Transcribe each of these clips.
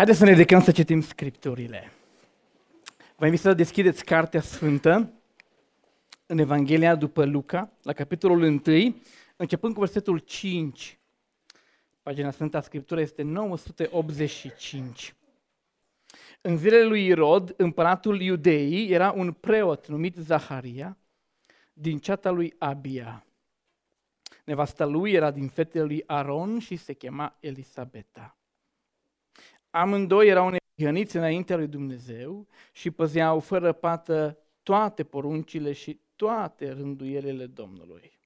Haideți să ne dedicăm să citim scripturile. Vă invit să deschideți Cartea Sfântă în Evanghelia după Luca, la capitolul 1, începând cu versetul 5. Pagina Sfânta Scriptură este 985. În zilele lui Irod, împăratul iudeii, era un preot numit Zaharia, din ceata lui Abia. Nevasta lui era din fetele lui Aron și se chema Elisabeta. Amândoi erau neprihăniți înaintea lui Dumnezeu și păzeau fără pată toate poruncile și toate rânduielile Domnului.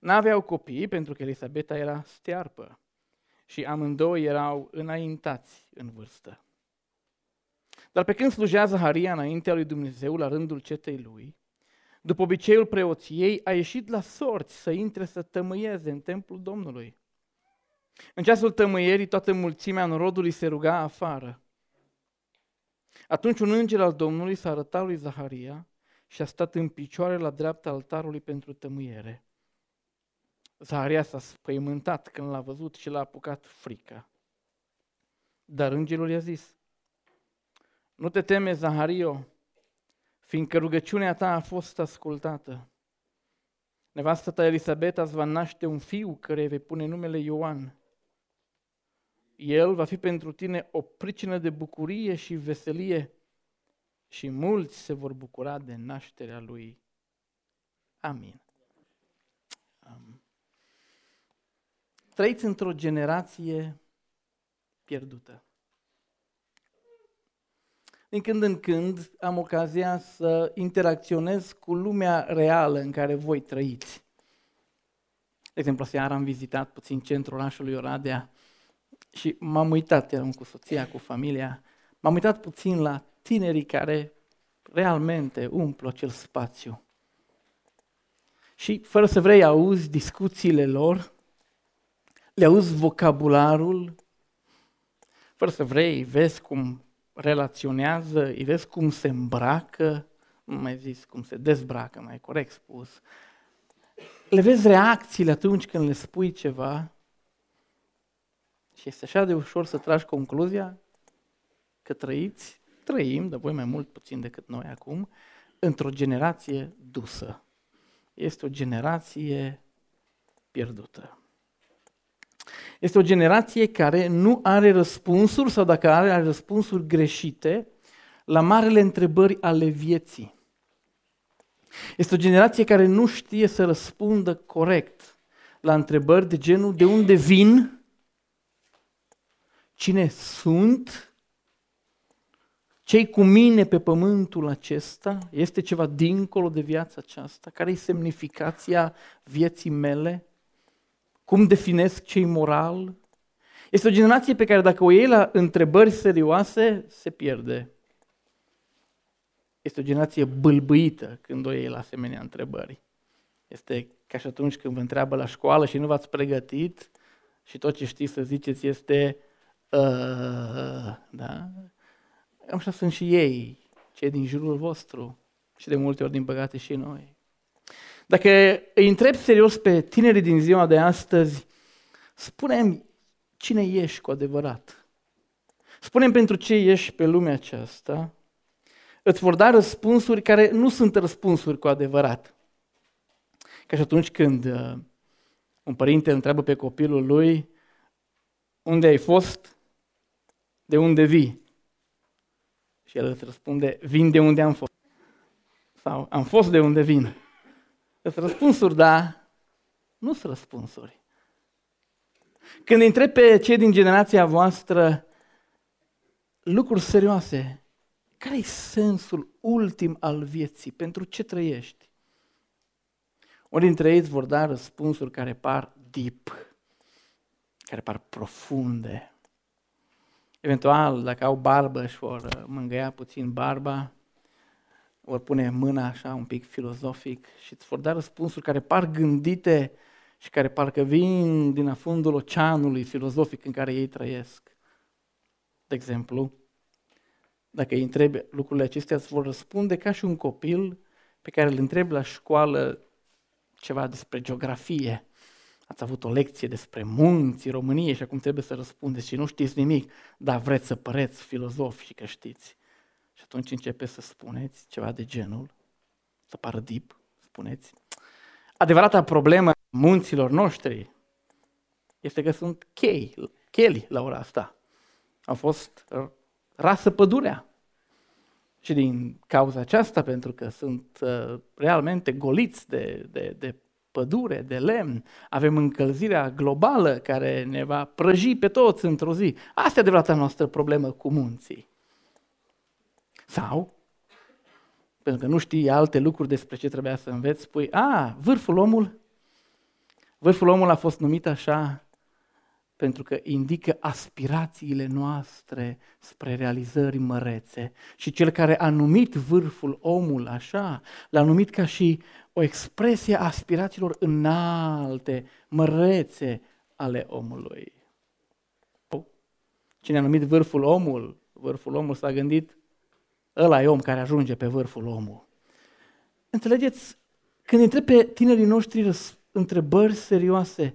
N-aveau copii pentru că Elisabeta era stearpă și amândoi erau înaintați în vârstă. Dar pe când slujea Zaharia înaintea lui Dumnezeu la rândul cetei lui, după obiceiul preoției, a ieșit la sorți să intre să tămâieze în templul Domnului. În ceasul tămâierii, toată mulțimea norodului se ruga afară. Atunci un înger al Domnului s-a arătat lui Zaharia și a stat în picioare la dreapta altarului pentru tămâiere. Zaharia s-a spăimântat când l-a văzut și l-a apucat frica. Dar îngerul i-a zis, nu te teme, Zahario, fiindcă rugăciunea ta a fost ascultată. Nevastă ta Elisabeta îți va naște un fiu care vei pune numele Ioan. El va fi pentru tine o pricină de bucurie și veselie și mulți se vor bucura de nașterea lui. Amin. Um. Trăiți într-o generație pierdută. Din când în când am ocazia să interacționez cu lumea reală în care voi trăiți. De exemplu, seara am vizitat puțin centrul orașului Oradea și m-am uitat, eram cu soția, cu familia, m-am uitat puțin la tinerii care realmente umplu acel spațiu. Și fără să vrei, auzi discuțiile lor, le auzi vocabularul, fără să vrei, vezi cum relaționează, îi vezi cum se îmbracă, nu mai zis cum se dezbracă, mai corect spus, le vezi reacțiile atunci când le spui ceva și este așa de ușor să tragi concluzia că trăiți, trăim, dar voi mai mult puțin decât noi acum, într-o generație dusă. Este o generație pierdută. Este o generație care nu are răspunsuri sau dacă are, are răspunsuri greșite la marele întrebări ale vieții. Este o generație care nu știe să răspundă corect la întrebări de genul de unde vin, cine sunt, cei cu mine pe pământul acesta, este ceva dincolo de viața aceasta, care e semnificația vieții mele, cum definesc ce moral. Este o generație pe care dacă o iei la întrebări serioase, se pierde. Este o generație bâlbâită când o iei la asemenea întrebări. Este ca și atunci când vă întreabă la școală și nu v-ați pregătit și tot ce știți să ziceți este uh, da? Așa sunt și ei, cei din jurul vostru și de multe ori, din păcate, și noi. Dacă îi întreb serios pe tinerii din ziua de astăzi, spune cine ești cu adevărat. spune pentru ce ești pe lumea aceasta. Îți vor da răspunsuri care nu sunt răspunsuri cu adevărat. Ca și atunci când uh, un părinte întreabă pe copilul lui unde ai fost, de unde vii. Și el îți răspunde, vin de unde am fost. Sau am fost de unde vin. Sunt răspunsuri, dar nu sunt răspunsuri. Când întreb pe cei din generația voastră lucruri serioase, care e sensul ultim al vieții? Pentru ce trăiești? Ori dintre ei îți vor da răspunsuri care par deep, care par profunde. Eventual, dacă au barbă și vor mângâia puțin barba, vor pune mâna așa un pic filozofic și îți vor da răspunsuri care par gândite și care parcă vin din afundul oceanului filozofic în care ei trăiesc. De exemplu, dacă îi întrebi lucrurile acestea, îți vor răspunde ca și un copil pe care îl întrebi la școală ceva despre geografie. Ați avut o lecție despre munții României și acum trebuie să răspundeți și nu știți nimic, dar vreți să păreți filozofi și că știți. Și atunci începeți să spuneți ceva de genul, să pară deep, spuneți. Adevărata problemă a munților noștri este că sunt chei, cheli la ora asta. Au fost rasă pădurea. Și din cauza aceasta, pentru că sunt uh, realmente goliți de, de, de pădure, de lemn, avem încălzirea globală care ne va prăji pe toți într-o zi. Asta e adevărata noastră problemă cu munții. Sau, pentru că nu știi alte lucruri despre ce trebuia să înveți, spui, a, vârful omul, vârful omul a fost numit așa pentru că indică aspirațiile noastre spre realizări mărețe. Și cel care a numit vârful omul așa, l-a numit ca și o expresie a aspirațiilor înalte, mărețe ale omului. Cine a numit vârful omul, vârful omul s-a gândit, ăla e om care ajunge pe vârful omul. Înțelegeți, când întreb pe tinerii noștri întrebări serioase,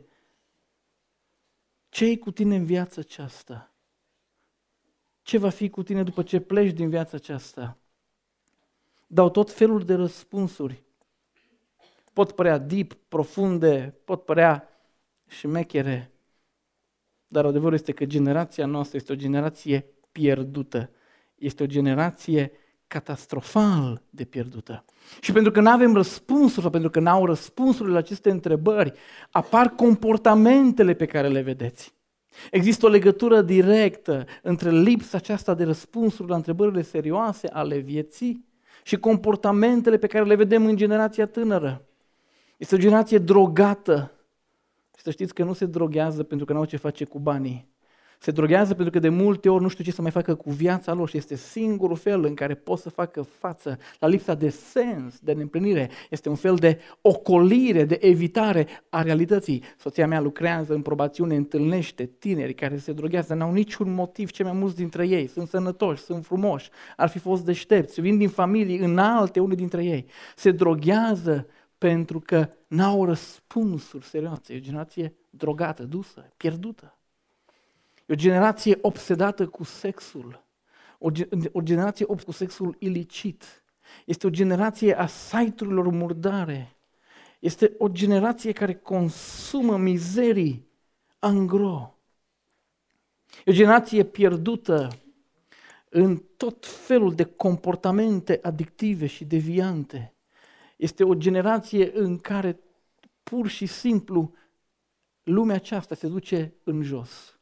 ce cu tine în viața aceasta? Ce va fi cu tine după ce pleci din viața aceasta? Dau tot felul de răspunsuri. Pot părea deep, profunde, pot părea șmechere, dar adevărul este că generația noastră este o generație pierdută. Este o generație catastrofal de pierdută. Și pentru că nu avem răspunsuri sau pentru că nu au răspunsurile la aceste întrebări, apar comportamentele pe care le vedeți. Există o legătură directă între lipsa aceasta de răspunsuri la întrebările serioase ale vieții și comportamentele pe care le vedem în generația tânără. Este o generație drogată. Și să știți că nu se droghează pentru că nu au ce face cu banii, se droghează pentru că de multe ori nu știu ce să mai facă cu viața lor și este singurul fel în care pot să facă față la lipsa de sens, de neîmplinire. Este un fel de ocolire, de evitare a realității. Soția mea lucrează în probațiune, întâlnește tineri care se droghează, n-au niciun motiv, cei mai mulți dintre ei. Sunt sănătoși, sunt frumoși, ar fi fost deștepți, vin din familii înalte, unii dintre ei. Se droghează pentru că n-au răspunsuri serioase. E o generație drogată, dusă, pierdută. E o generație obsedată cu sexul. O, o generație cu sexul ilicit. Este o generație a site-urilor murdare. Este o generație care consumă mizerii angro. E o generație pierdută în tot felul de comportamente adictive și deviante. Este o generație în care pur și simplu lumea aceasta se duce în jos.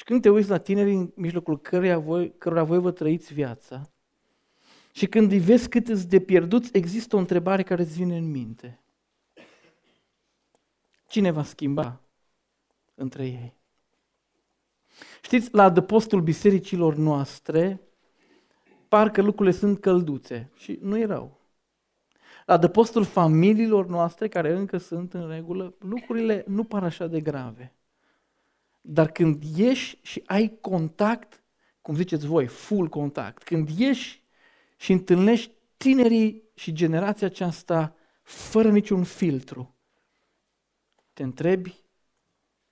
Și când te uiți la tinerii în mijlocul căruia voi, cărora voi vă trăiți viața, și când îi vezi cât îți de pierduți, există o întrebare care îți vine în minte. Cine va schimba între ei? Știți, la adăpostul bisericilor noastre, parcă lucrurile sunt călduțe și nu erau. La adăpostul familiilor noastre, care încă sunt în regulă, lucrurile nu par așa de grave. Dar când ieși și ai contact, cum ziceți voi, full contact, când ieși și întâlnești tinerii și generația aceasta fără niciun filtru, te întrebi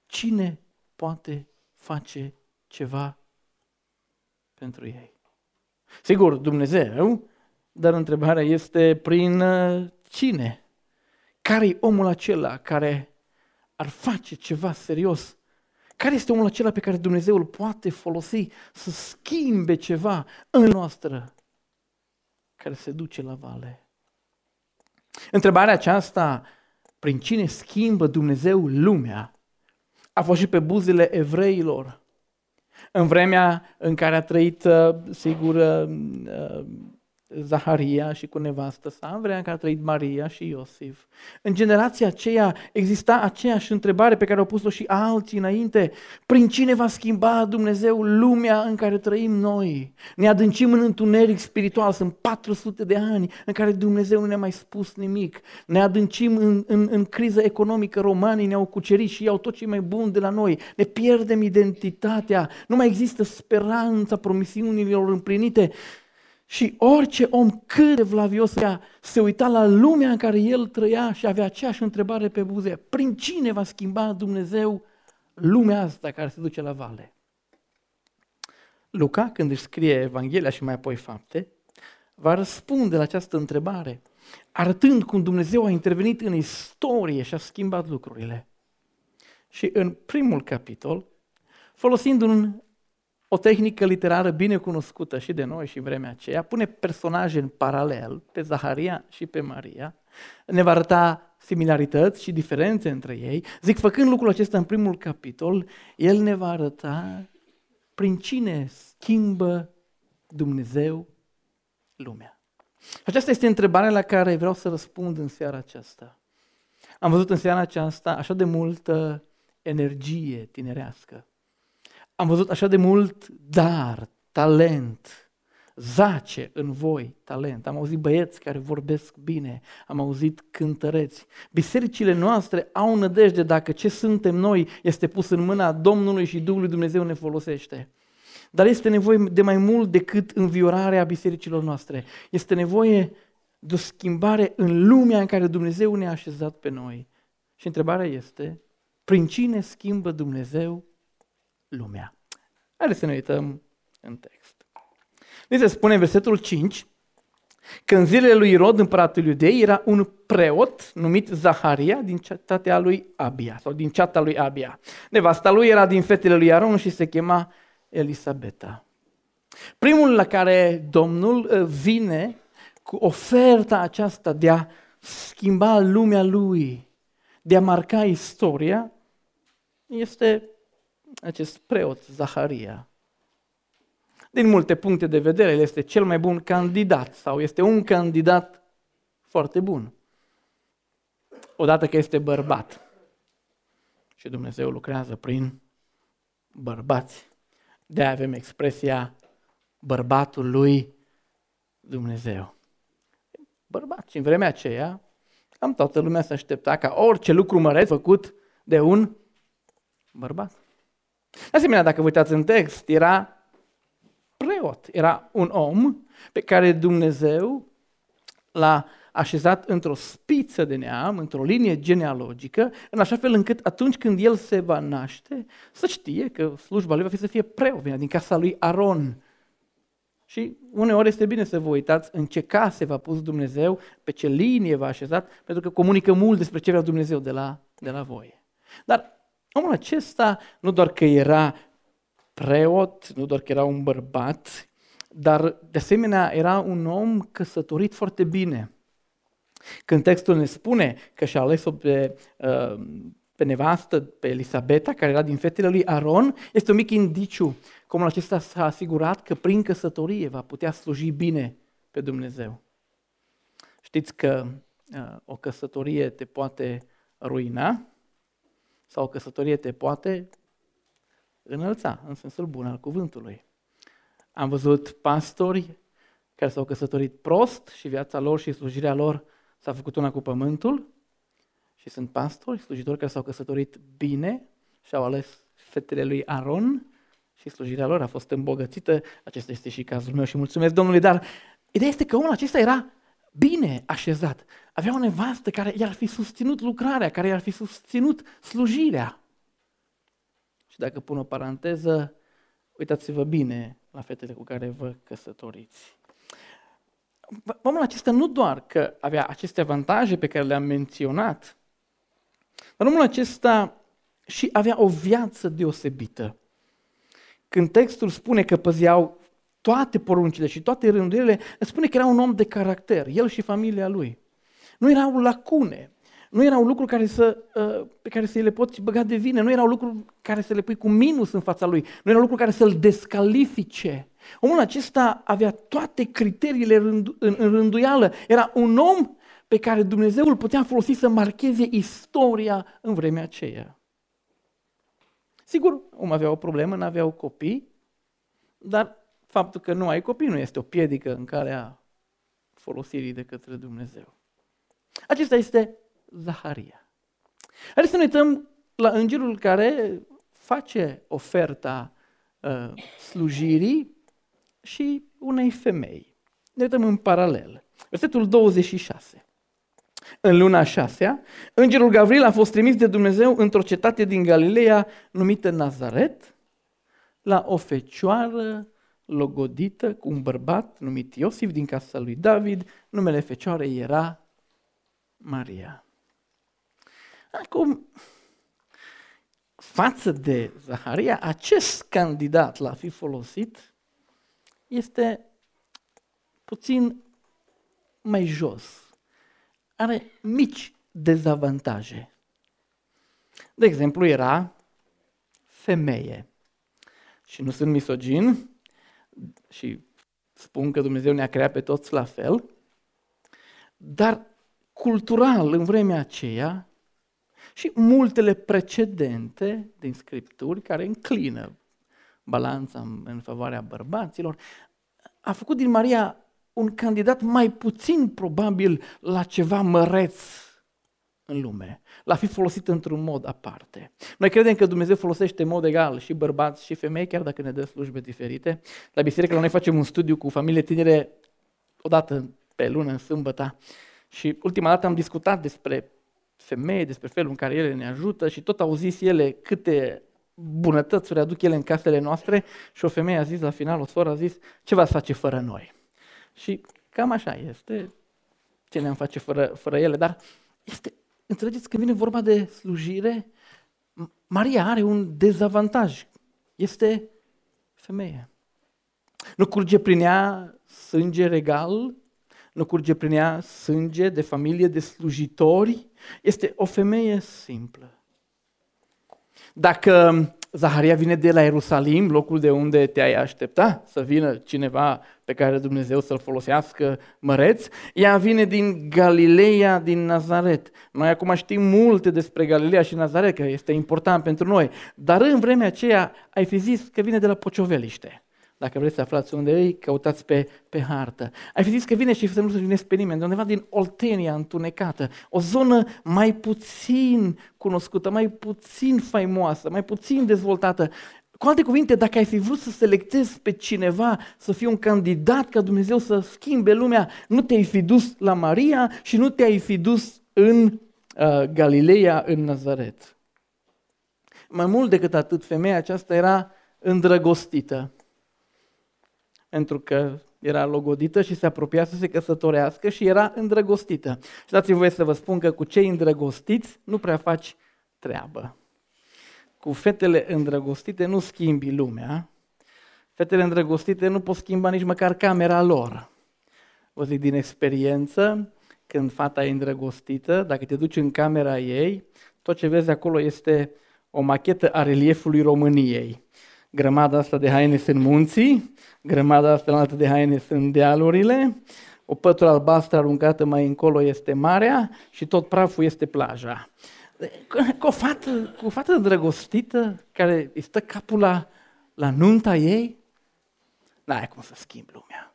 cine poate face ceva pentru ei. Sigur, Dumnezeu, dar întrebarea este prin uh, cine? Care e omul acela care ar face ceva serios care este omul acela pe care Dumnezeu îl poate folosi să schimbe ceva în noastră care se duce la vale? Întrebarea aceasta, prin cine schimbă Dumnezeu lumea, a fost și pe buzele evreilor. În vremea în care a trăit, uh, sigur, uh, uh, Zaharia și cu nevastă sa, în vremea în care a trăit Maria și Iosif. În generația aceea exista aceeași întrebare pe care au pus-o și alții înainte. Prin cine va schimba Dumnezeu lumea în care trăim noi? Ne adâncim în întuneric spiritual, sunt 400 de ani în care Dumnezeu nu ne-a mai spus nimic. Ne adâncim în, în, în criză economică, romanii ne-au cucerit și iau tot ce mai bun de la noi. Ne pierdem identitatea, nu mai există speranța promisiunilor împlinite Și orice om cât de vlavios era, se uita la lumea în care el trăia și avea aceeași întrebare pe buze. Prin cine va schimba Dumnezeu lumea asta care se duce la vale? Luca, când își scrie Evanghelia și mai apoi fapte, va răspunde la această întrebare, arătând cum Dumnezeu a intervenit în istorie și a schimbat lucrurile. Și în primul capitol, folosind un o tehnică literară bine cunoscută și de noi și vremea aceea, pune personaje în paralel, pe Zaharia și pe Maria, ne va arăta similarități și diferențe între ei. Zic, făcând lucrul acesta în primul capitol, el ne va arăta prin cine schimbă Dumnezeu lumea. Aceasta este întrebarea la care vreau să răspund în seara aceasta. Am văzut în seara aceasta așa de multă energie tinerească, am văzut așa de mult dar, talent, zace în voi talent. Am auzit băieți care vorbesc bine, am auzit cântăreți. Bisericile noastre au nădejde dacă ce suntem noi este pus în mâna Domnului și Duhului Dumnezeu ne folosește. Dar este nevoie de mai mult decât înviorarea bisericilor noastre. Este nevoie de o schimbare în lumea în care Dumnezeu ne-a așezat pe noi. Și întrebarea este, prin cine schimbă Dumnezeu lumea. Haideți să ne uităm în text. Ni se spune în versetul 5 că în zilele lui Irod, împăratul iudei, era un preot numit Zaharia din cetatea lui Abia, sau din ceata lui Abia. Nevasta lui era din fetele lui Aron și se chema Elisabeta. Primul la care Domnul uh, vine cu oferta aceasta de a schimba lumea lui, de a marca istoria, este acest preot, Zaharia. Din multe puncte de vedere, el este cel mai bun candidat sau este un candidat foarte bun. Odată că este bărbat. Și Dumnezeu lucrează prin bărbați. De avem expresia bărbatul lui Dumnezeu. Bărbat. Și în vremea aceea, cam toată lumea se aștepta ca orice lucru măreț făcut de un bărbat. De asemenea, dacă vă uitați în text, era preot, era un om pe care Dumnezeu l-a așezat într-o spiță de neam, într-o linie genealogică, în așa fel încât atunci când el se va naște, să știe că slujba lui va fi să fie preot, vine din casa lui Aron. Și uneori este bine să vă uitați în ce case v-a pus Dumnezeu, pe ce linie v-a așezat, pentru că comunică mult despre ce vrea Dumnezeu de la, de la voi. Dar Omul acesta nu doar că era preot, nu doar că era un bărbat, dar de asemenea era un om căsătorit foarte bine. Când textul ne spune că și-a ales-o pe, uh, pe nevastă, pe Elisabeta, care era din fetele lui Aron, este un mic indiciu că omul acesta s-a asigurat că prin căsătorie va putea sluji bine pe Dumnezeu. Știți că uh, o căsătorie te poate ruina, sau o căsătorie te poate înălța, în sensul bun al cuvântului. Am văzut pastori care s-au căsătorit prost și viața lor și slujirea lor s-a făcut una cu pământul și sunt pastori, slujitori care s-au căsătorit bine și au ales fetele lui Aron și slujirea lor a fost îmbogățită. Acesta este și cazul meu și mulțumesc Domnului, dar ideea este că omul acesta era bine așezat. Avea o nevastă care i-ar fi susținut lucrarea, care i-ar fi susținut slujirea. Și dacă pun o paranteză, uitați-vă bine la fetele cu care vă căsătoriți. Omul acesta nu doar că avea aceste avantaje pe care le-am menționat, dar omul acesta și avea o viață deosebită. Când textul spune că păzeau toate poruncile și toate rândurile, spune că era un om de caracter, el și familia lui. Nu erau lacune, nu erau lucruri care să, uh, pe care să le poți băga de vină, nu erau lucruri care să le pui cu minus în fața lui, nu erau lucruri care să-l descalifice. Omul acesta avea toate criteriile în, în rânduială, era un om pe care Dumnezeu îl putea folosi să marcheze istoria în vremea aceea. Sigur, om avea o problemă, nu aveau copii, dar faptul că nu ai copii nu este o piedică în calea folosirii de către Dumnezeu. Acesta este Zaharia. Haideți să ne uităm la îngerul care face oferta uh, slujirii și unei femei. ne uităm în paralel. Versetul 26. În luna șasea, îngerul Gavril a fost trimis de Dumnezeu într-o cetate din Galileea numită Nazaret, la o fecioară logodită cu un bărbat numit Iosif din casa lui David, numele fecioarei era Maria. Acum, față de Zaharia, acest candidat la fi folosit este puțin mai jos. Are mici dezavantaje. De exemplu, era femeie. Și nu sunt misogin și spun că Dumnezeu ne-a creat pe toți la fel, dar cultural, în vremea aceea, și multele precedente din scripturi care înclină balanța în favoarea bărbaților, a făcut din Maria un candidat mai puțin probabil la ceva măreț în lume, la fi folosit într-un mod aparte. Noi credem că Dumnezeu folosește în mod egal și bărbați și femei, chiar dacă ne dă slujbe diferite. La biserică la noi facem un studiu cu familie tinere odată pe lună, în sâmbătă, și ultima dată am discutat despre femei, despre felul în care ele ne ajută și tot au zis ele câte bunătăți aduc ele în casele noastre și o femeie a zis la final, o soră a zis, ce va face fără noi? Și cam așa este, ce ne-am face fără, fără ele, dar este, înțelegeți, când vine vorba de slujire, Maria are un dezavantaj, este femeie. Nu curge prin ea sânge regal, nu curge prin ea sânge de familie, de slujitori, este o femeie simplă. Dacă Zaharia vine de la Ierusalim, locul de unde te-ai aștepta să vină cineva pe care Dumnezeu să-l folosească măreț, ea vine din Galileea, din Nazaret. Noi acum știm multe despre Galileea și Nazaret, că este important pentru noi, dar în vremea aceea ai fi zis că vine de la Pocioveliște. Dacă vreți să aflați unde e, căutați pe, pe hartă. Ai fi zis că vine și să nu se vinezi pe nimeni, de undeva din Oltenia întunecată, o zonă mai puțin cunoscută, mai puțin faimoasă, mai puțin dezvoltată. Cu alte cuvinte, dacă ai fi vrut să selectezi pe cineva să fie un candidat ca Dumnezeu să schimbe lumea, nu te-ai fi dus la Maria și nu te-ai fi dus în uh, Galileea, în Nazaret. Mai mult decât atât, femeia aceasta era îndrăgostită pentru că era logodită și se apropia să se căsătorească și era îndrăgostită. Și dați-mi voie să vă spun că cu cei îndrăgostiți nu prea faci treabă. Cu fetele îndrăgostite nu schimbi lumea. Fetele îndrăgostite nu pot schimba nici măcar camera lor. O zic din experiență, când fata e îndrăgostită, dacă te duci în camera ei, tot ce vezi acolo este o machetă a reliefului României grămada asta de haine sunt munții, grămada asta altă de haine sunt dealurile, o pătură albastră aruncată mai încolo este marea și tot praful este plaja. Cu o fată, cu o fată drăgostită care îi stă capul la, la nunta ei, n-ai cum să schimbi lumea.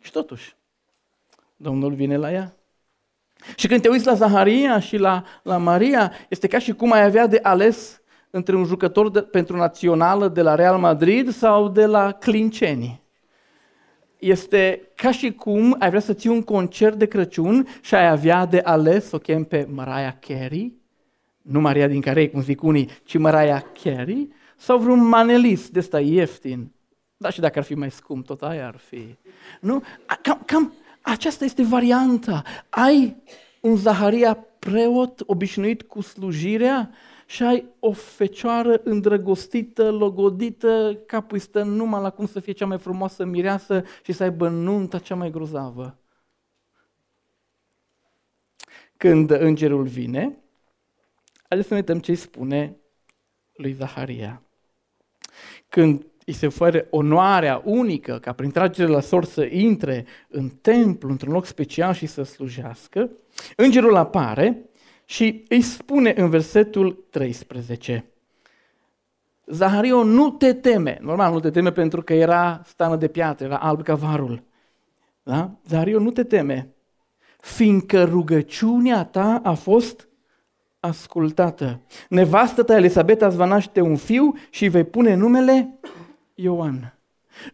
Și totuși, Domnul vine la ea. Și când te uiți la Zaharia și la, la Maria, este ca și cum ai avea de ales între un jucător de, pentru națională de la Real Madrid sau de la Clinceni. Este ca și cum ai vrea să ții un concert de Crăciun și ai avea de ales să o chem pe Mariah Carey, nu Maria din Carey, cum zic unii, ci Mariah Carey, sau vreun manelist de ăsta ieftin. Da, și dacă ar fi mai scump, tot aia ar fi. Nu? Cam, cam aceasta este varianta. Ai un Zaharia preot obișnuit cu slujirea și ai o fecioară îndrăgostită, logodită, capul stă numai la cum să fie cea mai frumoasă mireasă și să aibă nunta cea mai grozavă. Când îngerul vine, haideți să ne uităm ce îi spune lui Zaharia. Când îi se oferă onoarea unică ca prin tragere la sor să intre în templu, într-un loc special și să slujească, îngerul apare și îi spune în versetul 13, Zahario, nu te teme. Normal, nu te teme pentru că era stană de piatră, era alb ca varul. Da? Zahario, nu te teme, fiindcă rugăciunea ta a fost ascultată. Nevastă ta, Elisabeta, îți va naște un fiu și îi vei pune numele Ioan.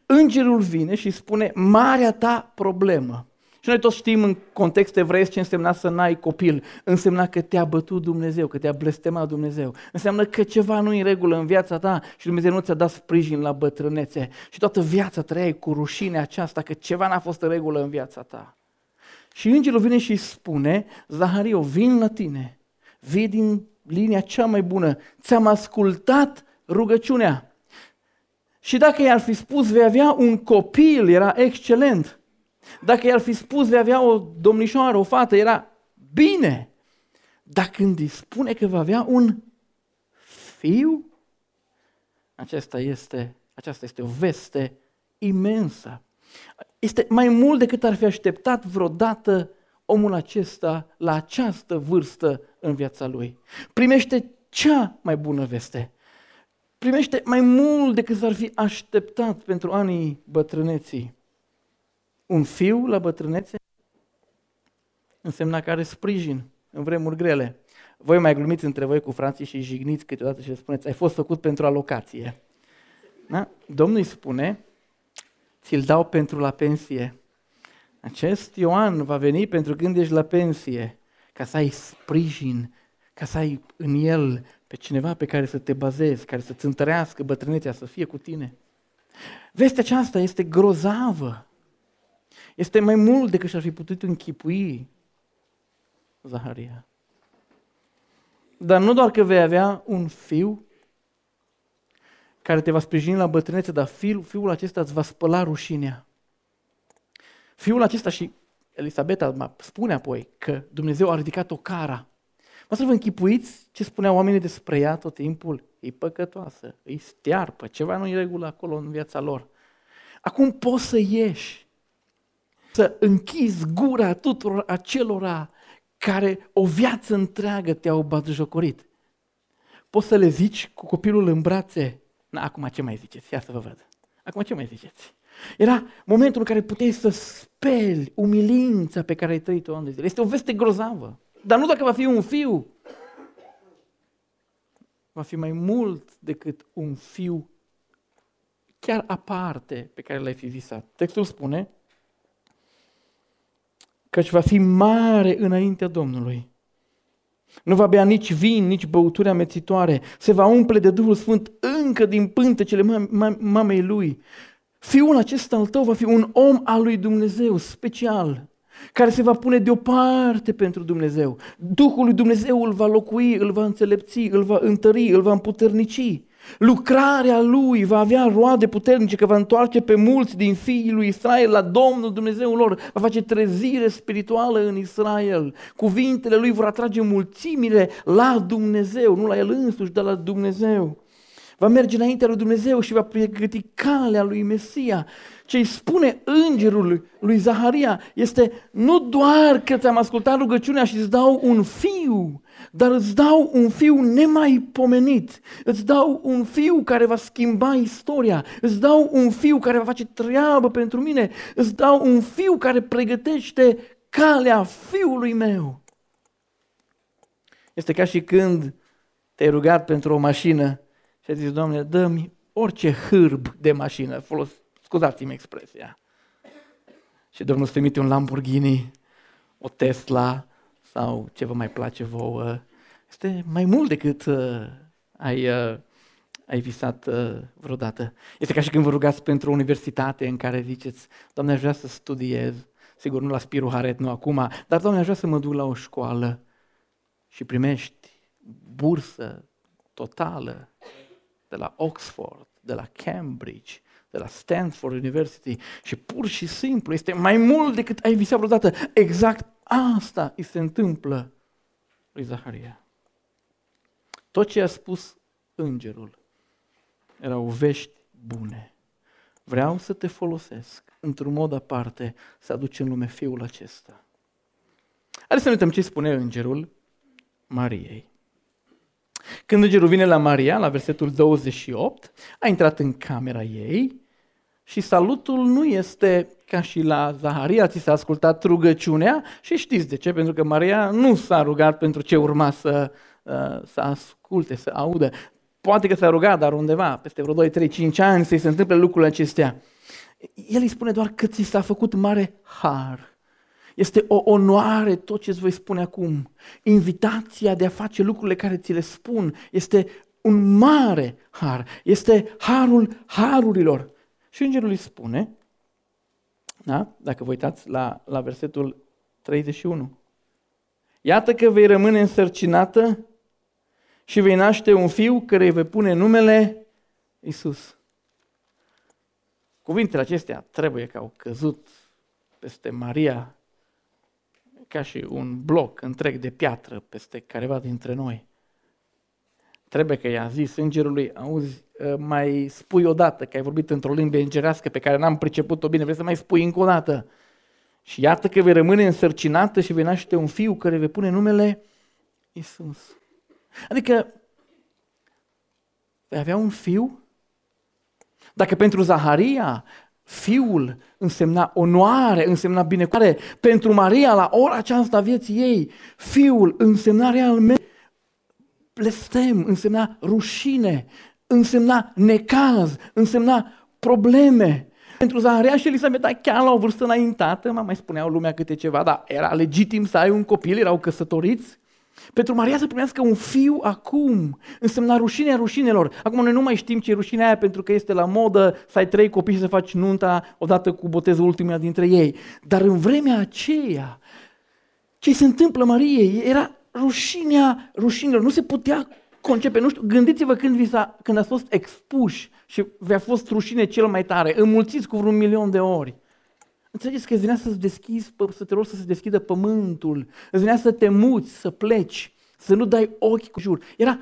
Îngerul vine și spune, marea ta problemă. Și noi toți știm în context evreiesc ce însemna să n-ai copil. Însemna că te-a bătut Dumnezeu, că te-a blestemat Dumnezeu. Înseamnă că ceva nu e în regulă în viața ta și Dumnezeu nu ți-a dat sprijin la bătrânețe. Și toată viața trăiai cu rușinea aceasta că ceva n-a fost în regulă în viața ta. Și îngerul vine și spune, Zahario, vin la tine, vii din linia cea mai bună, ți-am ascultat rugăciunea. Și dacă i-ar fi spus, vei avea un copil, era excelent. Dacă i-ar fi spus, vei avea o domnișoară, o fată, era bine. Dar când îi spune că va avea un fiu, aceasta este, aceasta este o veste imensă. Este mai mult decât ar fi așteptat vreodată omul acesta la această vârstă în viața lui. Primește cea mai bună veste. Primește mai mult decât s-ar fi așteptat pentru anii bătrâneții. Un fiu la bătrânețe însemna că are sprijin în vremuri grele. Voi mai glumiți între voi cu frații și jigniți câteodată și le spuneți, ai fost făcut pentru alocație. Da? Domnul îi spune, ți-l dau pentru la pensie. Acest Ioan va veni pentru când ești la pensie, ca să ai sprijin, ca să ai în el pe cineva pe care să te bazezi, care să-ți întărească bătrânețea, să fie cu tine. Vestea aceasta este grozavă. Este mai mult decât și-ar fi putut închipui Zaharia. Dar nu doar că vei avea un fiu care te va sprijini la bătrânețe, dar fiul, fiul acesta îți va spăla rușinea. Fiul acesta și Elisabeta spune apoi că Dumnezeu a ridicat o cara. Mă să vă închipuiți ce spuneau oamenii despre ea tot timpul? E păcătoasă, e stearpă, ceva nu e regulă acolo în viața lor. Acum poți să ieși, să închizi gura tuturor acelora care o viață întreagă te-au batjocorit. Poți să le zici cu copilul în brațe, Na, acum ce mai ziceți? Ia să vă văd. Acum ce mai ziceți? Era momentul în care puteai să speli umilința pe care ai trăit-o ani de zile. Este o veste grozavă. Dar nu dacă va fi un fiu. Va fi mai mult decât un fiu chiar aparte pe care l-ai fi visat. Textul spune căci va fi mare înaintea Domnului. Nu va bea nici vin, nici băuturi amețitoare. Se va umple de Duhul Sfânt încă din pântecele mamei lui. Fiul acesta al tău va fi un om al lui Dumnezeu, special, care se va pune deoparte pentru Dumnezeu. Duhul lui Dumnezeu îl va locui, îl va înțelepți, îl va întări, îl va împuternici. Lucrarea lui va avea roade puternice, că va întoarce pe mulți din fiii lui Israel la Domnul Dumnezeul lor, va face trezire spirituală în Israel. Cuvintele lui vor atrage mulțimile la Dumnezeu, nu la el însuși, dar la Dumnezeu. Va merge înaintea lui Dumnezeu și va pregăti calea lui Mesia. Ce îi spune îngerul lui Zaharia este nu doar că ți-am ascultat rugăciunea și îți dau un fiu, dar îți dau un fiu nemaipomenit, îți dau un fiu care va schimba istoria, îți dau un fiu care va face treabă pentru mine, îți dau un fiu care pregătește calea fiului meu. Este ca și când te-ai rugat pentru o mașină și ai zis, Doamne, dă-mi orice hârb de mașină, folos, scuzați-mi expresia. Și Domnul îți trimite un Lamborghini, o Tesla, sau ce vă mai place vouă. Este mai mult decât uh, ai, uh, ai visat uh, vreodată. Este ca și când vă rugați pentru o universitate în care ziceți, Doamne, aș vrea să studiez, sigur nu la Spiru Haret, nu acum, dar Doamne, aș vrea să mă duc la o școală și primești bursă totală de la Oxford, de la Cambridge, de la Stanford University și pur și simplu este mai mult decât ai visat vreodată. Exact Asta îi se întâmplă lui Zaharia. Tot ce a spus îngerul erau vești bune. Vreau să te folosesc într-un mod aparte să aduci în lume fiul acesta. Haideți să ne uităm ce spune îngerul Mariei. Când îngerul vine la Maria, la versetul 28, a intrat în camera ei și salutul nu este ca și la Zaharia, ți s-a ascultat rugăciunea și știți de ce? Pentru că Maria nu s-a rugat pentru ce urma să, uh, să asculte, să audă. Poate că s-a rugat, dar undeva, peste vreo 2, 3, 5 ani, să-i se întâmple lucrurile acestea. El îi spune doar că ți s-a făcut mare har. Este o onoare tot ce îți voi spune acum. Invitația de a face lucrurile care ți le spun este un mare har. Este harul harurilor. Și îngerul îi spune, da? dacă vă uitați la, la versetul 31. Iată că vei rămâne însărcinată și vei naște un fiu care îi vei pune numele Isus. Cuvintele acestea trebuie că au căzut peste Maria ca și un bloc întreg de piatră peste careva dintre noi. Trebuie că i-a zis îngerului, auzi, ă, mai spui o dată, că ai vorbit într-o limbă îngerească pe care n-am priceput-o bine, vrei să mai spui încă o dată. Și iată că vei rămâne însărcinată și vei naște un fiu care vei pune numele Isus. Adică vei avea un fiu? Dacă pentru Zaharia fiul însemna onoare, însemna binecuvântare, pentru Maria la ora aceasta vieții ei, fiul însemna realmente blestem, însemna rușine, însemna necaz, însemna probleme. Pentru Zaharia și Elisabeta, chiar la o vârstă înaintată, mai spuneau lumea câte ceva, dar era legitim să ai un copil, erau căsătoriți. Pentru Maria să primească un fiu acum însemna rușinea rușinelor. Acum noi nu mai știm ce e rușinea aia pentru că este la modă să ai trei copii și să faci nunta odată cu botezul ultimul dintre ei. Dar în vremea aceea, ce se întâmplă Mariei era rușinea rușinilor. Nu se putea concepe. Nu știu, gândiți-vă când, vi s-a, când ați fost expuși și vi-a fost rușine cel mai tare, înmulțiți cu vreun milion de ori. Înțelegeți că îți venea să-ți deschizi, să te rogi să se deschidă pământul, îți venea să te muți, să pleci, să nu dai ochi cu jur. Era,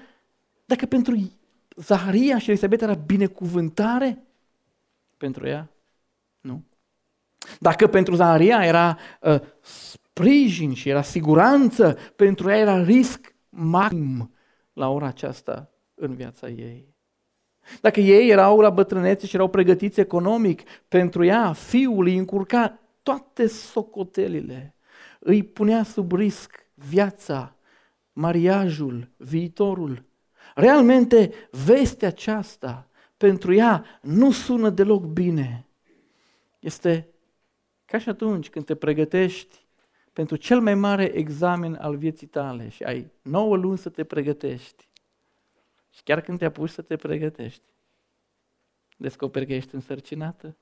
dacă pentru Zaharia și Elisabeta era binecuvântare, pentru ea, nu. Dacă pentru Zaharia era uh, sprijin și era siguranță, pentru ea era risc maxim la ora aceasta în viața ei. Dacă ei erau la bătrânețe și erau pregătiți economic pentru ea, fiul îi încurca toate socotelile, îi punea sub risc viața, mariajul, viitorul. Realmente, vestea aceasta pentru ea nu sună deloc bine. Este ca și atunci când te pregătești pentru cel mai mare examen al vieții tale și ai 9 luni să te pregătești și chiar când te apuci să te pregătești, descoperi că ești însărcinată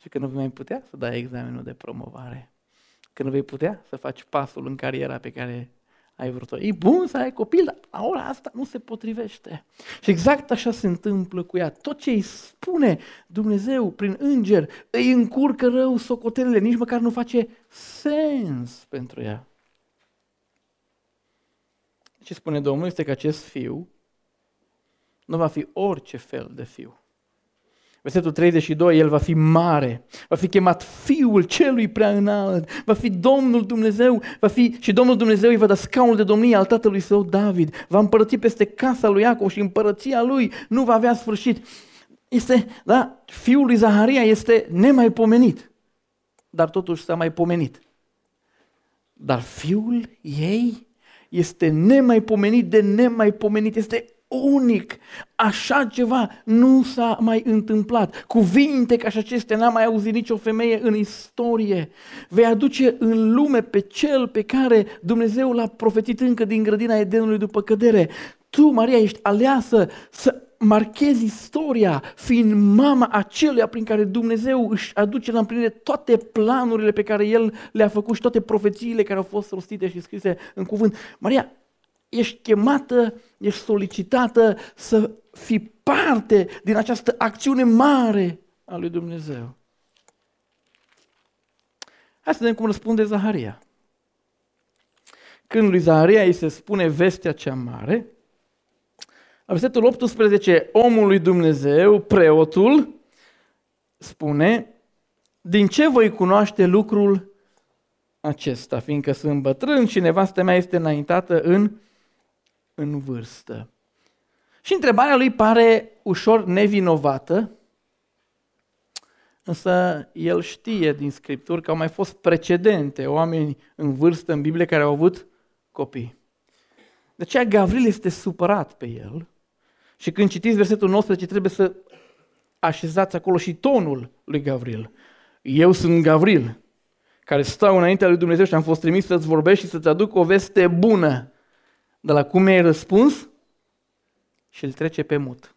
și că nu vei mai putea să dai examenul de promovare, că nu vei putea să faci pasul în cariera pe care ai vrut-o. E bun să ai copil, dar la ora asta nu se potrivește. Și exact așa se întâmplă cu ea. Tot ce îi spune Dumnezeu prin înger îi încurcă rău socotelele, nici măcar nu face sens pentru ea. Ce spune Domnul este că acest fiu nu va fi orice fel de fiu. Versetul 32, el va fi mare, va fi chemat Fiul Celui Prea Înalt, va fi Domnul Dumnezeu, va fi și Domnul Dumnezeu îi va da scaunul de domnie al tatălui său David, va împărăți peste casa lui Iacov și împărăția lui nu va avea sfârșit. Este, da, fiul lui Zaharia este nemaipomenit, dar totuși s-a mai pomenit. Dar fiul ei este nemaipomenit de nemaipomenit, este unic. Așa ceva nu s-a mai întâmplat. Cuvinte ca și acestea n-a mai auzit nicio femeie în istorie. Vei aduce în lume pe cel pe care Dumnezeu l-a profețit încă din grădina Edenului după cădere. Tu, Maria, ești aleasă să marchezi istoria, fiind mama aceluia prin care Dumnezeu își aduce la împlinire toate planurile pe care El le-a făcut și toate profețiile care au fost rostite și scrise în cuvânt. Maria, ești chemată, ești solicitată să fii parte din această acțiune mare a lui Dumnezeu. Hai să vedem cum răspunde Zaharia. Când lui Zaharia îi se spune vestea cea mare, la versetul 18, omul lui Dumnezeu, preotul, spune, din ce voi cunoaște lucrul acesta, fiindcă sunt bătrân și nevastă mea este înaintată în în vârstă. Și întrebarea lui pare ușor nevinovată, însă el știe din Scripturi că au mai fost precedente oameni în vârstă în Biblie care au avut copii. De aceea Gavril este supărat pe el Și când citiți versetul 19, trebuie să așezați acolo și tonul lui Gavril. Eu sunt Gavril, care stau înaintea lui Dumnezeu și am fost trimis să-ți vorbești și să-ți aduc o veste bună. De la cum mi-ai răspuns? Și îl trece pe mut.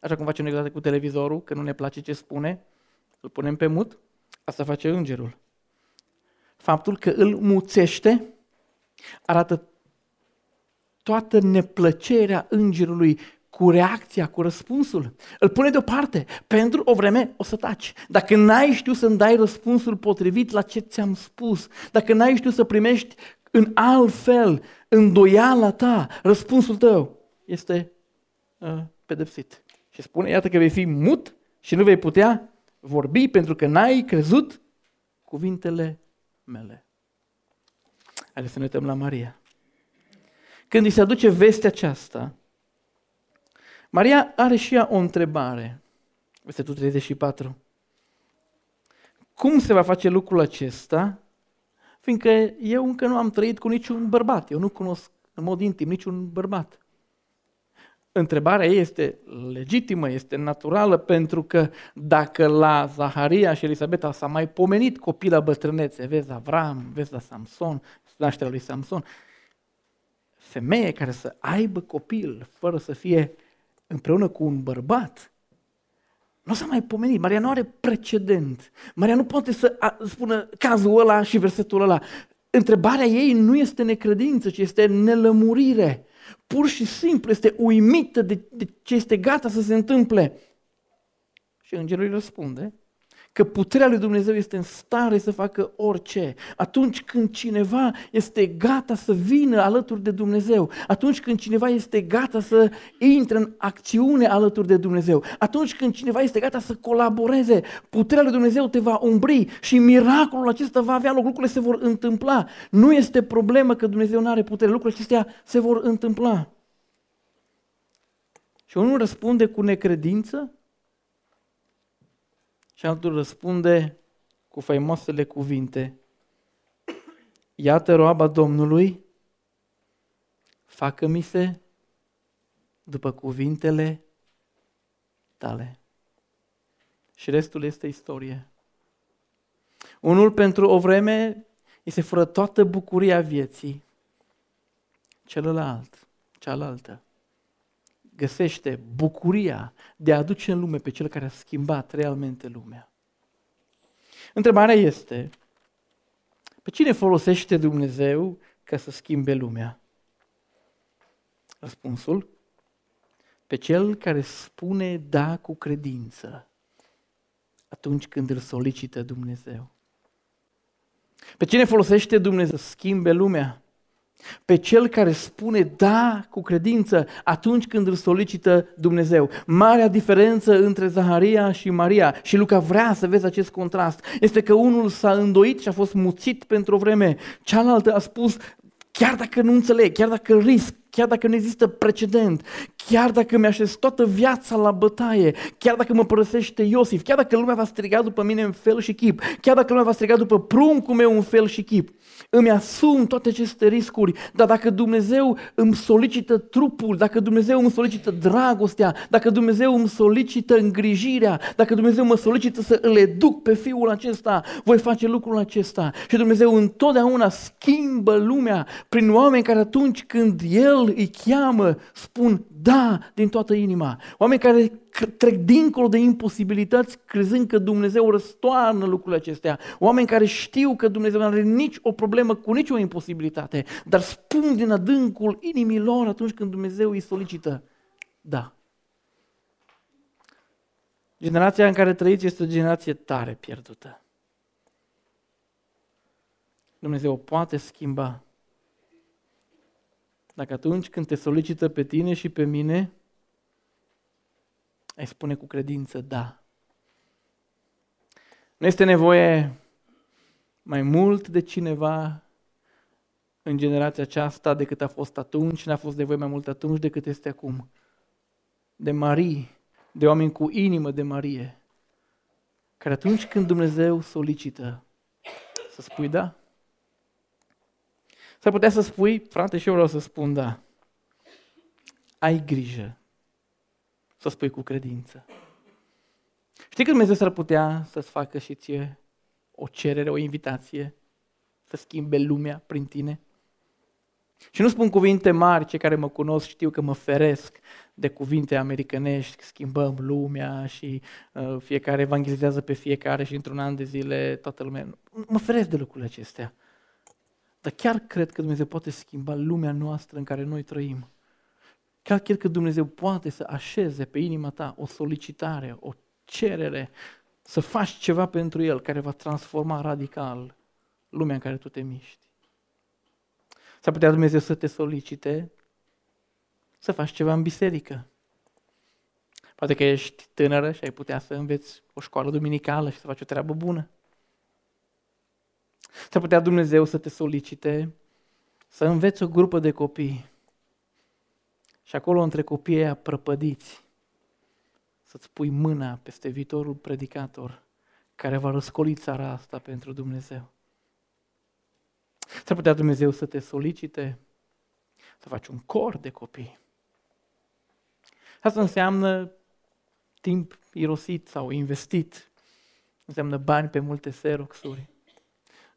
Așa cum facem noi cu televizorul, că nu ne place ce spune, îl punem pe mut, asta face îngerul. Faptul că îl muțește arată toată neplăcerea îngerului cu reacția, cu răspunsul. Îl pune deoparte. Pentru o vreme o să taci. Dacă n-ai știut să-mi dai răspunsul potrivit la ce ți-am spus, dacă n-ai știut să primești în alt fel îndoiala ta, răspunsul tău este uh, pedepsit. Și spune, iată că vei fi mut și nu vei putea vorbi pentru că n-ai crezut cuvintele mele. Haideți să ne uităm la Maria. Când îi se aduce vestea aceasta, Maria are și ea o întrebare. Versetul 34. Cum se va face lucrul acesta? Fiindcă eu încă nu am trăit cu niciun bărbat. Eu nu cunosc în mod intim niciun bărbat. Întrebarea ei este legitimă, este naturală, pentru că dacă la Zaharia și Elisabeta s-a mai pomenit copila bătrânețe, vezi Avram, vezi la Samson, nașterea lui Samson, femeie care să aibă copil fără să fie împreună cu un bărbat, nu s-a mai pomenit. Maria nu are precedent. Maria nu poate să spună cazul ăla și versetul ăla. Întrebarea ei nu este necredință, ci este nelămurire. Pur și simplu este uimită de, de ce este gata să se întâmple. Și îngerul îi răspunde că puterea lui Dumnezeu este în stare să facă orice. Atunci când cineva este gata să vină alături de Dumnezeu, atunci când cineva este gata să intre în acțiune alături de Dumnezeu, atunci când cineva este gata să colaboreze, puterea lui Dumnezeu te va umbri și miracolul acesta va avea loc, lucrurile se vor întâmpla. Nu este problemă că Dumnezeu nu are putere, lucrurile acestea se vor întâmpla. Și unul răspunde cu necredință, și altul răspunde cu faimoasele cuvinte, Iată roaba Domnului, facă-mi se după cuvintele tale. Și restul este istorie. Unul pentru o vreme îi se fură toată bucuria vieții. Celălalt, cealaltă, găsește bucuria de a aduce în lume pe cel care a schimbat realmente lumea. Întrebarea este, pe cine folosește Dumnezeu ca să schimbe lumea? Răspunsul, pe cel care spune da cu credință atunci când îl solicită Dumnezeu. Pe cine folosește Dumnezeu să schimbe lumea? Pe cel care spune da cu credință atunci când îl solicită Dumnezeu. Marea diferență între Zaharia și Maria, și Luca vrea să vezi acest contrast, este că unul s-a îndoit și a fost muțit pentru o vreme, cealaltă a spus, chiar dacă nu înțeleg, chiar dacă risc, chiar dacă nu există precedent, chiar dacă mi-așez toată viața la bătaie, chiar dacă mă părăsește Iosif, chiar dacă lumea va striga după mine în fel și chip, chiar dacă lumea va striga după pruncul meu în fel și chip, îmi asum toate aceste riscuri, dar dacă Dumnezeu îmi solicită trupul, dacă Dumnezeu îmi solicită dragostea, dacă Dumnezeu îmi solicită îngrijirea, dacă Dumnezeu mă solicită să îl educ pe fiul acesta, voi face lucrul acesta. Și Dumnezeu întotdeauna schimbă lumea prin oameni care atunci când El îi cheamă, spun da din toată inima. Oameni care trec dincolo de imposibilități, crezând că Dumnezeu răstoarnă lucrurile acestea. Oameni care știu că Dumnezeu nu are nici o problemă cu nicio imposibilitate, dar spun din adâncul inimii lor atunci când Dumnezeu îi solicită. Da. Generația în care trăiți este o generație tare pierdută. Dumnezeu o poate schimba. Dacă atunci când te solicită pe tine și pe mine, ai spune cu credință da. Nu este nevoie mai mult de cineva în generația aceasta decât a fost atunci, n-a fost nevoie mai mult atunci decât este acum. De Marie, de oameni cu inimă de Marie, care atunci când Dumnezeu solicită, să spui da. S-ar putea să spui, frate, și eu vreau să spun da. Ai grijă să o spui cu credință. Știi că Dumnezeu s-ar putea să-ți facă și ție o cerere, o invitație, să schimbe lumea prin tine? Și nu spun cuvinte mari, cei care mă cunosc știu că mă feresc de cuvinte americanești, schimbăm lumea și uh, fiecare evangelizează pe fiecare și într-un an de zile toată lumea... Mă feresc de lucrurile acestea. Dar chiar cred că Dumnezeu poate schimba lumea noastră în care noi trăim. Chiar cred că Dumnezeu poate să așeze pe inima ta o solicitare, o cerere, să faci ceva pentru El care va transforma radical lumea în care tu te miști. S-ar putea Dumnezeu să te solicite să faci ceva în biserică. Poate că ești tânără și ai putea să înveți o școală duminicală și să faci o treabă bună. S-ar putea Dumnezeu să te solicite să înveți o grupă de copii și acolo între copiii aia prăpădiți să-ți pui mâna peste viitorul predicator care va răscoli țara asta pentru Dumnezeu. S-ar putea Dumnezeu să te solicite să faci un cor de copii. Asta înseamnă timp irosit sau investit. Înseamnă bani pe multe seroxuri.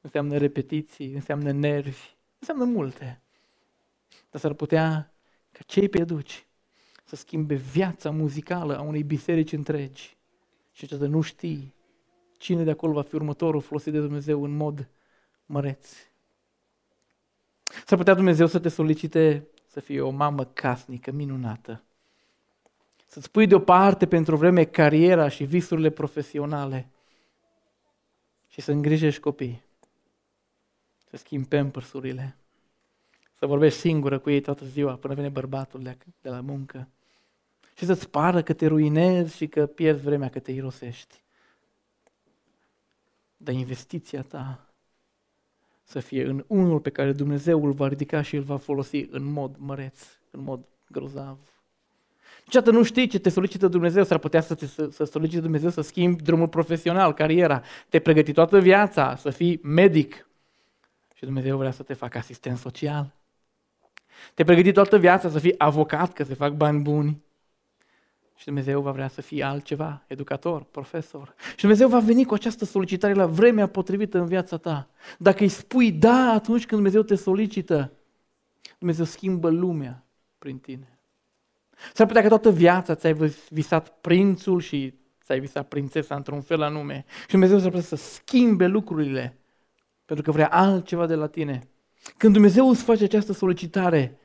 Înseamnă repetiții, înseamnă nervi, înseamnă multe. Dar s-ar putea ca cei pierduci să schimbe viața muzicală a unei biserici întregi. Și ce nu știi cine de acolo va fi următorul folosit de Dumnezeu în mod măreț. S-ar putea Dumnezeu să te solicite să fii o mamă casnică, minunată. Să-ți pui deoparte pentru o vreme cariera și visurile profesionale și să îngrijești copii. Să schimbi pampersurile. Să vorbești singură cu ei toată ziua până vine bărbatul de la muncă. Și să-ți pară că te ruinezi și că pierzi vremea, că te irosești. Dar investiția ta să fie în unul pe care Dumnezeu îl va ridica și îl va folosi în mod măreț, în mod grozav. Niciodată nu știi ce te solicită Dumnezeu, s-ar putea să, te, să, să solicite Dumnezeu să schimbi drumul profesional, cariera. Te pregăti toată viața să fii medic și Dumnezeu vrea să te facă asistent social. Te pregăti toată viața să fii avocat, că se fac bani buni. Și Dumnezeu va vrea să fie altceva, educator, profesor. Și Dumnezeu va veni cu această solicitare la vremea potrivită în viața ta. Dacă îi spui da atunci când Dumnezeu te solicită, Dumnezeu schimbă lumea prin tine. S-ar putea că toată viața ți-ai visat prințul și ți-ai visat prințesa într-un fel anume. Și Dumnezeu s-ar putea să schimbe lucrurile pentru că vrea altceva de la tine. Când Dumnezeu îți face această solicitare,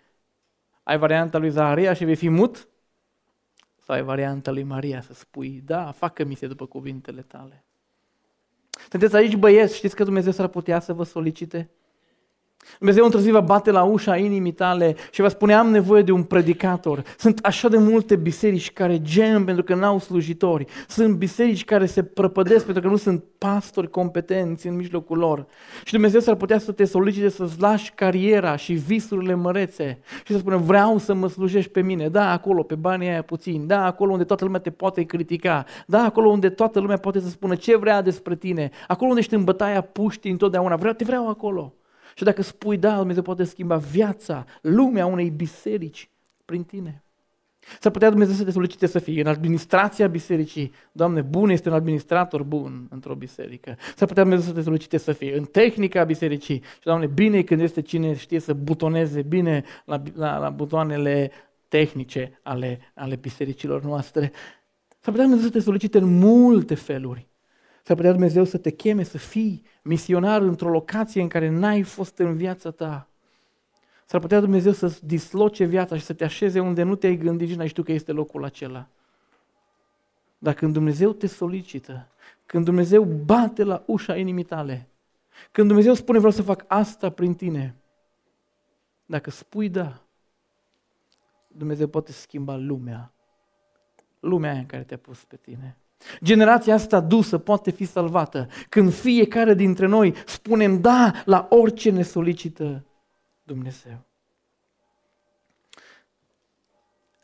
ai varianta lui Zaharia și vei fi mut? Sau ai varianta lui Maria să spui, da, facă-mi se după cuvintele tale. Sunteți aici băieți, știți că Dumnezeu s-ar putea să vă solicite? Dumnezeu într-o zi va bate la ușa inimii tale și va spune am nevoie de un predicator. Sunt așa de multe biserici care gem pentru că n-au slujitori. Sunt biserici care se prăpădesc pentru că nu sunt pastori competenți în mijlocul lor. Și Dumnezeu s-ar putea să te solicite să-ți lași cariera și visurile mărețe și să spună vreau să mă slujești pe mine. Da, acolo, pe banii aia puțini. Da, acolo unde toată lumea te poate critica. Da, acolo unde toată lumea poate să spună ce vrea despre tine. Acolo unde ești în bătaia puștii întotdeauna. Vreau, te vreau acolo. Și dacă spui da, Dumnezeu poate schimba viața, lumea unei biserici prin tine. S-ar putea Dumnezeu să te solicite să fii în administrația bisericii. Doamne, bun este un administrator bun într-o biserică. S-ar putea Dumnezeu să te solicite să fii în tehnica bisericii. Și, Doamne, bine când este cine știe să butoneze bine la, la, la butoanele tehnice ale, ale bisericilor noastre. S-ar putea Dumnezeu să te solicite în multe feluri. S-ar putea Dumnezeu să te cheme să fii misionar într-o locație în care n-ai fost în viața ta. S-ar putea Dumnezeu să-ți disloce viața și să te așeze unde nu te-ai gândit și n-ai știut că este locul acela. Dar când Dumnezeu te solicită, când Dumnezeu bate la ușa inimii tale, când Dumnezeu spune vreau să fac asta prin tine, dacă spui da, Dumnezeu poate schimba lumea. Lumea aia în care te-a pus pe tine. Generația asta dusă poate fi salvată când fiecare dintre noi spunem da la orice ne solicită Dumnezeu.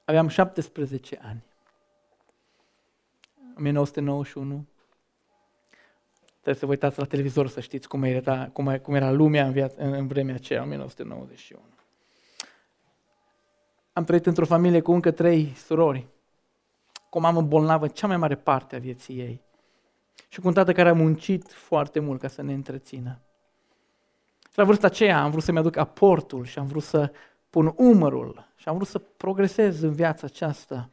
Aveam 17 ani. 1991. Trebuie să vă uitați la televizor să știți cum era, cum, cum era lumea în, viața, în, în vremea aceea, 1991. Am trăit într-o familie cu încă trei surori. Cu o mamă bolnavă cea mai mare parte a vieții ei. Și cu un tată care a muncit foarte mult ca să ne întrețină. Și la vârsta aceea am vrut să-mi aduc aportul și am vrut să pun umărul și am vrut să progresez în viața aceasta.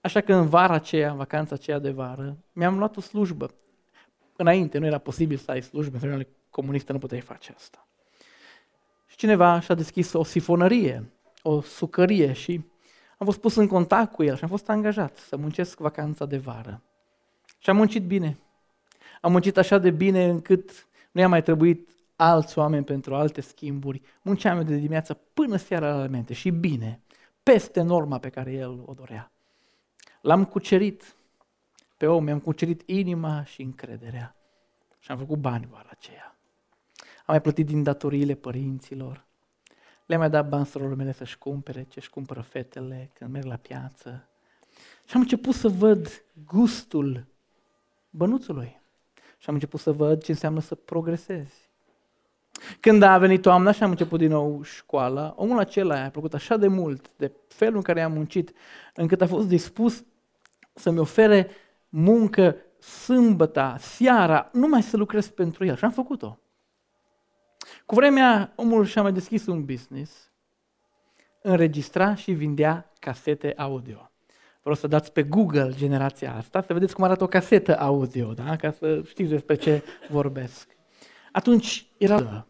Așa că în vara aceea, în vacanța aceea de vară, mi-am luat o slujbă. Înainte nu era posibil să ai slujbe, în vremea comunistă nu puteai face asta. Și cineva și-a deschis o sifonărie, o sucărie și am fost pus în contact cu el și am fost angajat să muncesc vacanța de vară. Și am muncit bine. Am muncit așa de bine încât nu i-a mai trebuit alți oameni pentru alte schimburi. Munceam eu de dimineață până seara la alimente și bine, peste norma pe care el o dorea. L-am cucerit pe om, mi-am cucerit inima și încrederea. Și am făcut bani vara aceea. Am mai plătit din datoriile părinților. Le-am mai dat bani sororilor mele să-și cumpere ce-și cumpără fetele când merg la piață. Și am început să văd gustul bănuțului. Și am început să văd ce înseamnă să progresezi. Când a venit toamna și am început din nou școala, omul acela a plăcut așa de mult de felul în care am muncit, încât a fost dispus să-mi ofere muncă sâmbăta, seara, numai să lucrez pentru el. Și am făcut-o. Cu vremea, omul și-a mai deschis un business, înregistra și vindea casete audio. Vreau să dați pe Google generația asta, să vedeți cum arată o casetă audio, da? ca să știți despre ce vorbesc. Atunci era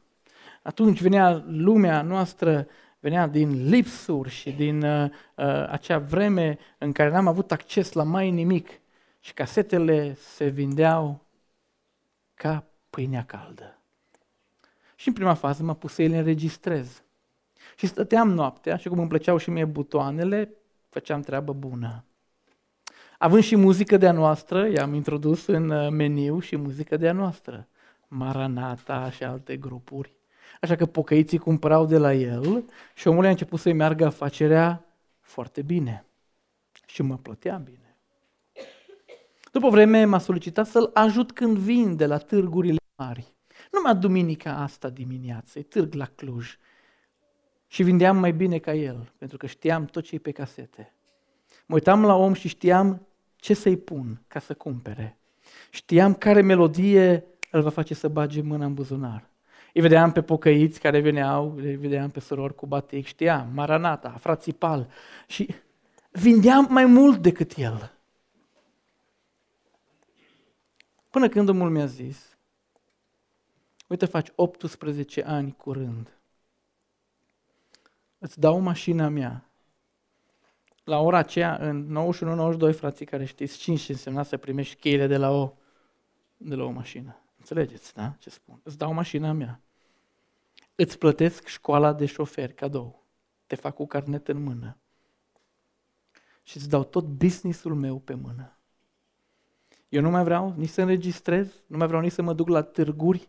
atunci venea lumea noastră, venea din lipsuri și din uh, uh, acea vreme în care n-am avut acces la mai nimic și casetele se vindeau ca pâinea caldă. Și în prima fază mă pus să le înregistrez. Și stăteam noaptea și cum îmi plăceau și mie butoanele, făceam treabă bună. Având și muzică de-a noastră, i-am introdus în uh, meniu și muzică de-a noastră. Maranata și alte grupuri. Așa că pocăiții cumpărau de la el și omul a început să-i meargă afacerea foarte bine. Și mă plătea bine. După vreme m-a solicitat să-l ajut când vin de la târgurile mari. Numai duminica asta dimineață, e târg la Cluj. Și vindeam mai bine ca el, pentru că știam tot ce e pe casete. Mă uitam la om și știam ce să-i pun ca să cumpere. Știam care melodie îl va face să bage mâna în buzunar. Îi vedeam pe pocăiți care veneau, îi vedeam pe surori cu batic, știam, Maranata, frații Pal. Și vindeam mai mult decât el. Până când omul mi-a zis, uite, faci 18 ani curând. Îți dau mașina mea. La ora aceea, în 91-92, frații care știți, 5 însemna să primești cheile de la o, de la o mașină. Înțelegeți, da? Ce spun? Îți dau mașina mea. Îți plătesc școala de șofer cadou. Te fac cu carnet în mână. Și îți dau tot businessul meu pe mână. Eu nu mai vreau nici să înregistrez, nu mai vreau nici să mă duc la târguri.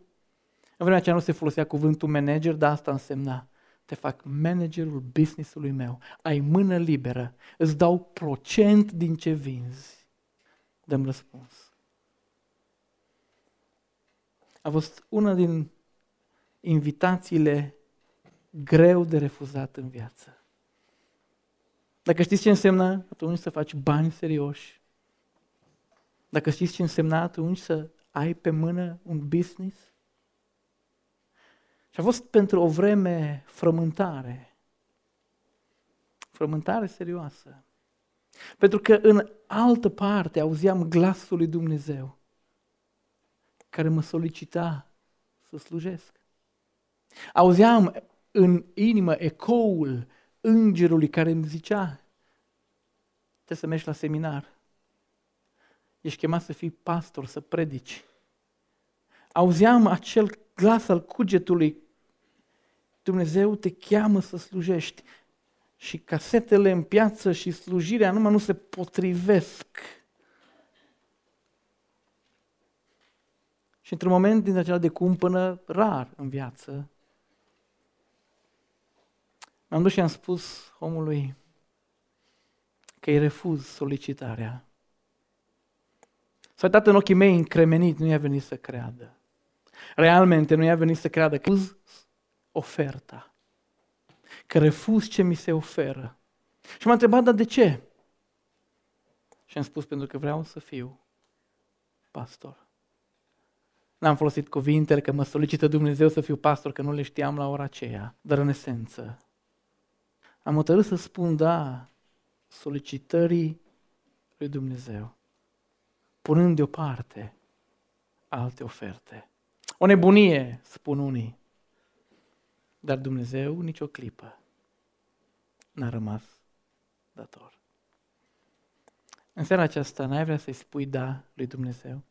În vremea aceea nu se folosea cuvântul manager, dar asta însemna te fac managerul businessului meu. Ai mână liberă, îți dau procent din ce vinzi. Dăm răspuns. A fost una din invitațiile greu de refuzat în viață. Dacă știți ce însemna atunci să faci bani serioși, dacă știți ce însemna atunci să ai pe mână un business, și a fost pentru o vreme frământare, frământare serioasă. Pentru că în altă parte auzeam glasul lui Dumnezeu care mă solicita să slujesc. Auzeam în inimă ecoul îngerului care îmi zicea, trebuie să mergi la seminar. Ești chemat să fii pastor, să predici. Auzeam acel glas al cugetului, Dumnezeu te cheamă să slujești. Și casetele în piață și slujirea numai nu se potrivesc Și într-un moment din acela de cumpănă, rar în viață, m-am dus și am spus omului că îi refuz solicitarea. S-a uitat în ochii mei încremenit, nu i-a venit să creadă. Realmente nu i-a venit să creadă că refuz oferta. Că refuz ce mi se oferă. Și m-a întrebat, dar de ce? Și am spus pentru că vreau să fiu pastor. N-am folosit cuvintele că mă solicită Dumnezeu să fiu pastor, că nu le știam la ora aceea, dar în esență. Am hotărât să spun da solicitării lui Dumnezeu, punând deoparte alte oferte. O nebunie, spun unii, dar Dumnezeu nicio clipă n-a rămas dator. În seara aceasta n-ai vrea să-i spui da lui Dumnezeu?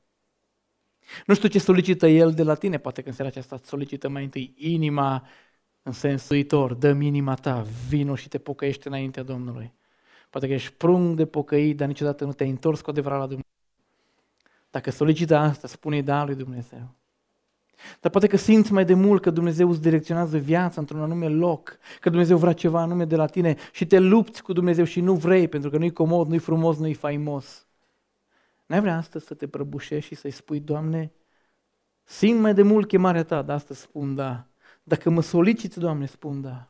Nu știu ce solicită El de la tine, poate că în seara aceasta îți solicită mai întâi inima în sens uitor, dă inima ta, vino și te pocăiește înaintea Domnului. Poate că ești prung de pocăit, dar niciodată nu te-ai întors cu adevărat la Dumnezeu. Dacă solicită asta, spune da lui Dumnezeu. Dar poate că simți mai de mult că Dumnezeu îți direcționează viața într-un anume loc, că Dumnezeu vrea ceva anume de la tine și te lupți cu Dumnezeu și nu vrei pentru că nu-i comod, nu-i frumos, nu-i faimos. N-ai vrea astăzi să te prăbușești și să-i spui, Doamne, simt mai de mult chemarea Ta, dar astăzi spun da. Dacă mă soliciți, Doamne, spun da.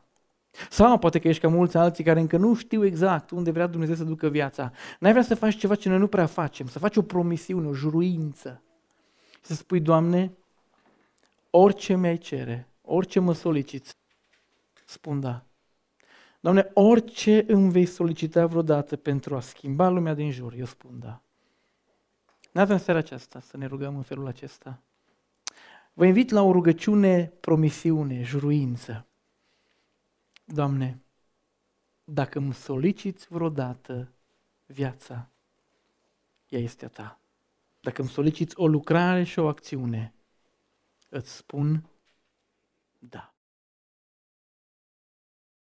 Sau poate că ești ca mulți alții care încă nu știu exact unde vrea Dumnezeu să ducă viața. N-ai vrea să faci ceva ce noi nu prea facem, să faci o promisiune, o juruință. Să spui, Doamne, orice mi-ai cere, orice mă soliciți, spun da. Doamne, orice îmi vei solicita vreodată pentru a schimba lumea din jur, eu spun da. Nu avem seara aceasta să ne rugăm în felul acesta. Vă invit la o rugăciune, promisiune, juruință. Doamne, dacă îmi soliciți vreodată viața, ea este a Ta. Dacă îmi soliciți o lucrare și o acțiune, îți spun da.